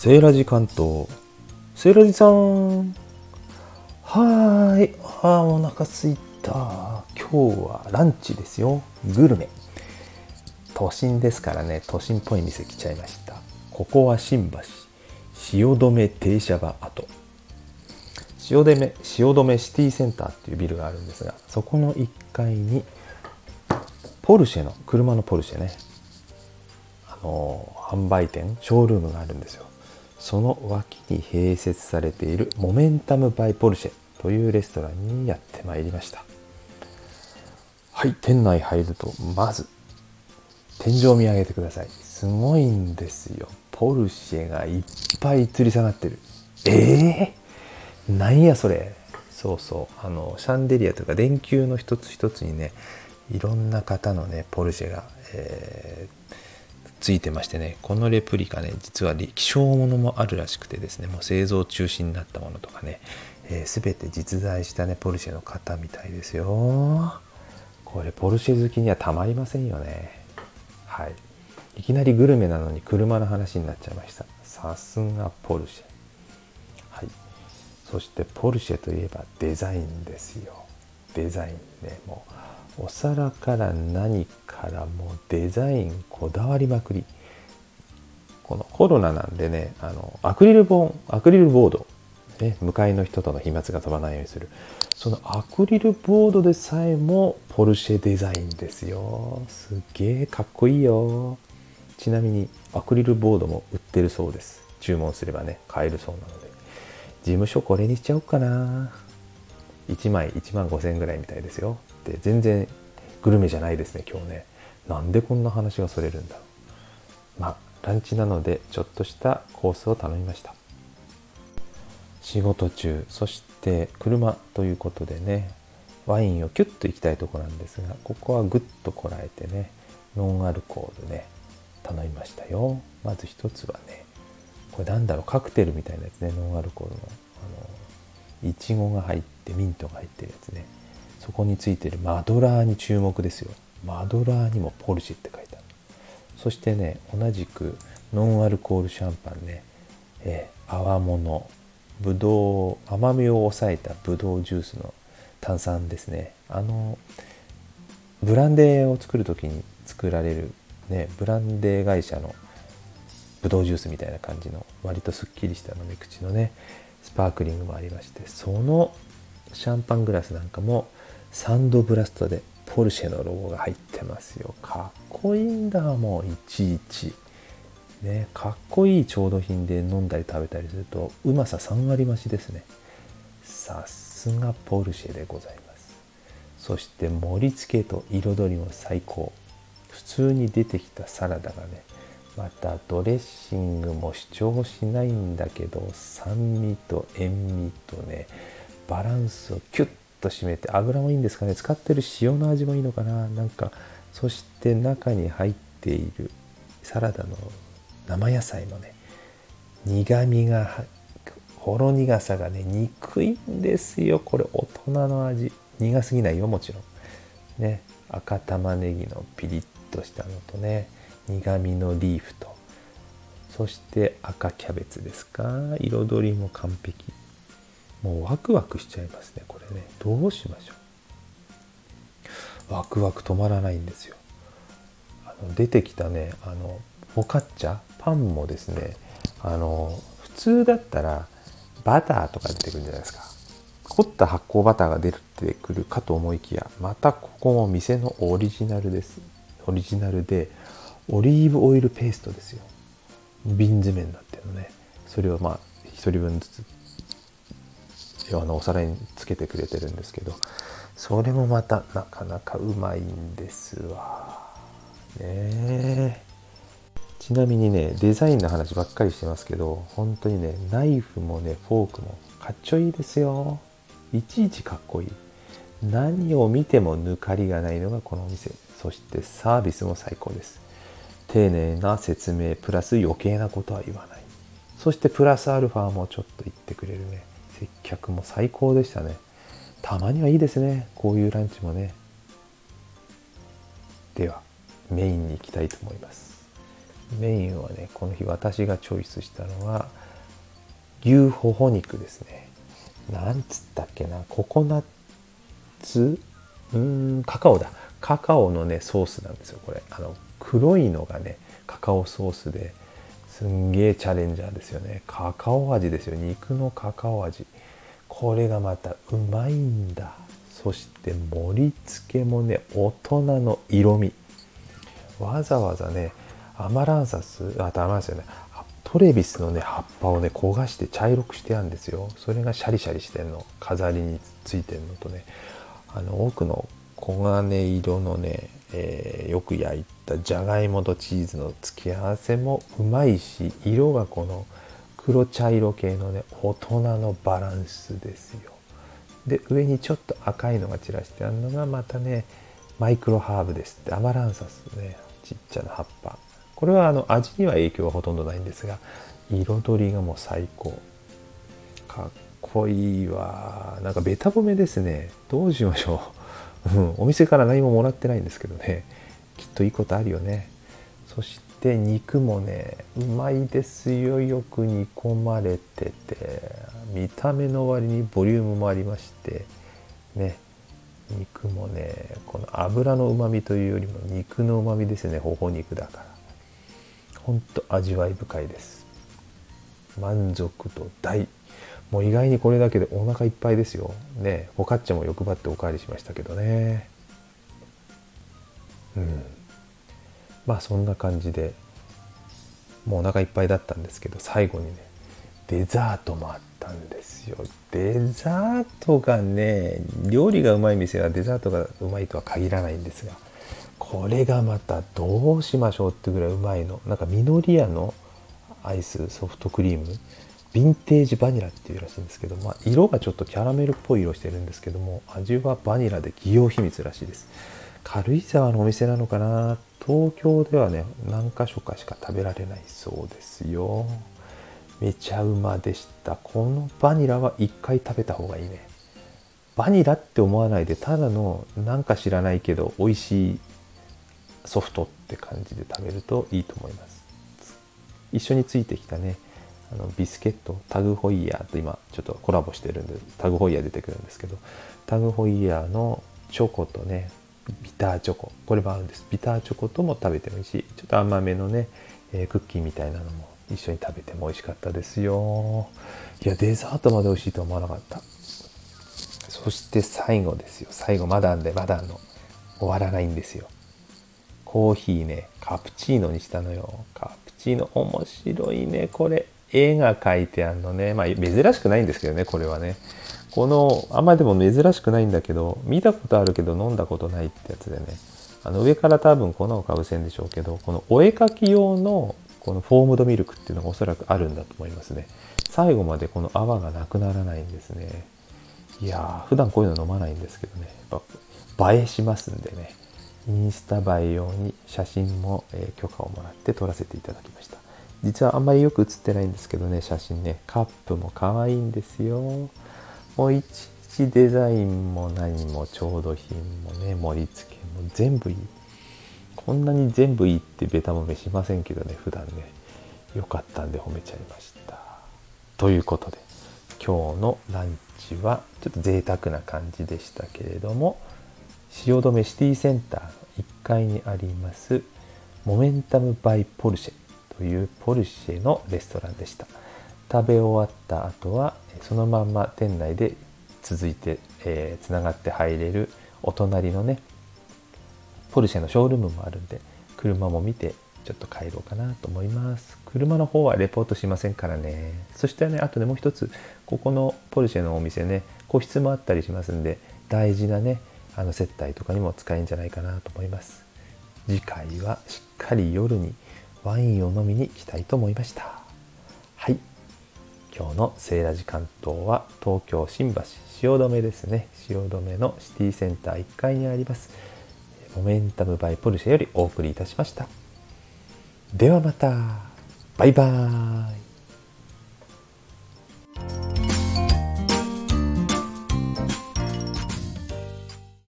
セーラジ関東。セーラジさん。はーい。あーお腹すいた。今日はランチですよ。グルメ。都心ですからね。都心っぽい店来ちゃいました。ここは新橋。汐留停車場跡。汐留汐留シティセンターっていうビルがあるんですがそこの1階にポルシェの車のポルシェね。あの販売店ショールームがあるんですよ。その脇に併設されているモメンタムバイポルシェというレストランにやってまいりました。はい店内入るとまず天井を見上げてください。すごいんですよ。ポルシェがいっぱい吊り下がってる。えー、なんやそれ。そうそう。あのシャンデリアとか電球の一つ一つにねいろんな方のねポルシェが、えー、ついてましてねこのレプリカね実は希少ものもあるらしくてですねもう製造中止になったものとかね、えー、全て実在したねポルシェの方みたいですよ。これポルシェ好きにはたまりませんよね。はい。いきなりグルメなのに車の話になっちゃいました。さすがポルシェ。はい。そしてポルシェといえばデザインですよ。デザインねもうお皿から何からもデザインこだわりまくり。このコロナなんでねあのアクリルボアクリルボード、ね、向かいの人との飛沫が飛ばないようにする。そのアクリルボードでさえもポルシェデザインですよ。すっげえかっこいいよ。ちなみにアクリルボードも売ってるそうです。注文すればね買えるそうなので。事務所これにしちゃおうかな。1枚1万5000円ぐらいみたいですよ。って全然グルメじゃないですね今日ね。なんでこんな話がそれるんだ。ろうまあランチなのでちょっとしたコースを頼みました。仕事中そして車ということでねワインをキュッといきたいとこなんですがここはぐっとこらえてねノンアルコールね頼みましたよ。まず一つはねこれなんだろうカクテルみたいなやつねノンアルコールの。あのいちごが入ってミントが入ってるやつね。そこについてるマドラーに注目ですよ。マドラーにもポルシェって書いてある。そしてね同じくノンアルコールシャンパンね、えー、泡物。ぶどう甘みを抑えたぶどうジュースの炭酸ですね。あのブランデーを作る時に作られるねブランデー会社のぶどうジュースみたいな感じの割とすっきりした飲み口のねスパークリングもありましてそのシャンパングラスなんかもサンドブラストでポルシェのロゴが入ってますよ。かっこいいんだもういちいち。ねかっこいい調度品で飲んだり食べたりするとうまさ3割増しですね。さすがポルシェでございます。そして盛り付けと彩りも最高。普通に出てきたサラダがねまたドレッシングも主張しないんだけど酸味と塩味とねバランスをキュッと締めて油もいいんですかね？使ってる塩の味もいいのかな？なんかそして中に入っているサラダの生野菜のね苦みがほろ苦さがね憎いんですよ。これ大人の味。苦すぎないよもちろん。ね赤玉ねぎのピリッとしたのとね苦みのリーフと。そして赤キャベツですか？彩りも完璧。もうワクワクしちゃいますねこれね。どうしましょう。ワクワク止まらないんですよ。あの出てきたねあのフォカッチャパンもですねあの普通だったらバターとか出てくるんじゃないですか。凝った発酵バターが出てくるかと思いきやまたここも店のオリジナルです。オリジナルでオリーブオイルペーストですよ。瓶詰めになってるのね。それをまあ1人分ずつあのお皿につけてくれてるんですけどそれもまたなかなかうまいんですわ。ねちなみにねデザインの話ばっかりしてますけど本当にねナイフもねフォークもかっちょいいですよ。いちいちかっこいい。何を見ても抜かりがないのがこのお店。そしてサービスも最高です。丁寧な説明プラス余計なことは言わない。そしてプラスアルファもちょっと言ってくれるね。接客も最高でしたね。たまにはいいですね。こういうランチもね。ではメインに行きたいと思います。メインはねこの日私がチョイスしたのは牛ほほ肉ですね。なんつったっけな？ココナッツ？うーんカカオだ。カカオのねソースなんですよこれ。あの黒いのがねカカオソースですんげえチャレンジャーですよね。カカオ味ですよ。肉のカカオ味。これがまたうまいんだ。そして盛り付けもね大人の色味。わざわざねアマランサスあとアマランサスねトレビスのね葉っぱをね焦がして茶色くしてあるんですよ。それがシャリシャリしてんの。飾りについてるのとね。あの奥の黄金色のね、えー、よく焼いたじゃがいもとチーズの付け合わせもうまいし色がこの黒茶色系のね大人のバランスですよ。で上にちょっと赤いのが散らしてあるのがまたねマイクロハーブですって。アマランサスねちっちゃな葉っぱ。これはあの味には影響はほとんどないんですが彩りがもう最高。かっこいいわなんかベタ褒めですね。どうしましょう、お店から何ももらってないんですけどね。きっといいことあるよね。そして肉もねうまいですよ。よく煮込まれてて見た目の割にボリュームもありましてね肉もねこの油のうまみというよりも肉のうまみですねほほ肉だから。ほんと味わい深いです。満足度大。もう意外にこれだけでお腹いっぱいですよ。ねフォカッチャも欲張っておかわりしましたけどね。うん。まあそんな感じでもうお腹いっぱいだったんですけど最後にねデザートもあったんですよ。デザートがね料理がうまい店はデザートがうまいとは限らないんですがこれがまたどうしましょうってぐらいうまいのなんかミノリアのアイスソフトクリームヴィンテージバニラっていうらしいんですけど、まあ、色がちょっとキャラメルっぽい色してるんですけども味はバニラで企業秘密らしいです。軽井沢のお店なのかな？東京ではね何か所かしか食べられないそうですよ。めちゃうまでした。このバニラは一回食べた方がいいね。バニラって思わないでただのなんか知らないけど美味しいソフトって感じで食べるといいと思います。一緒についてきたね。あのビスケット。タグホイヤーと今ちょっとコラボしてるんでタグホイヤー出てくるんですけどタグホイヤーのチョコとねビターチョコ。これもあるんです。ビターチョコとも食べてもいいしちょっと甘めのね、えー、クッキーみたいなのも一緒に食べても美味しかったですよ。いやデザートまで美味しいと思わなかった。そして最後ですよ。最後まだんでまだあんの。終わらないんですよ。コーヒーねカプチーノにしたのよ。カプチーノ面白いね。これ。絵が描いてあるのね。まあ珍しくないんですけどねこれはね。このあんまりでも珍しくないんだけど見たことあるけど飲んだことないってやつでね。あの上から多分粉をかぶせんでしょうけどこのお絵描き用のこのフォームドミルクっていうのがおそらくあるんだと思いますね。最後までこの泡がなくならないんですね。いやー普段こういうの飲まないんですけどね。やっぱ映えしますんでね。インスタ映え用に写真も、え許可をもらって撮らせていただきました。実はあんまりよく写ってないんですけどね写真ね。カップも可愛いんですよ。もういちいちデザインも何も調度品もね盛り付けも全部いい。こんなに全部いいってベタ褒めしませんけどね普段ね。よかったんで褒めちゃいました。ということで今日のランチはちょっと贅沢な感じでしたけれども汐留シティセンターの1階にありますモメンタムバイポルシェというポルシェのレストランでした。食べ終わった後はそのまんま店内で続いてつな、えー、がって入れるお隣のねポルシェのショールームもあるんで車も見てちょっと帰ろうかなと思います。車の方はレポートしませんからね。そしてねあとでもう一つここのポルシェのお店ね個室もあったりしますんで大事なねあの接待とかにも使えるんじゃないかなと思います。次回はしっかり夜にワインを飲みに来たいと思いました。今日のセーラジ関東は東京新橋汐留ですね。汐留のシティセンター1階にあります。モメンタムバイポルシェよりお送りいたしました。ではまた。バイバーイ。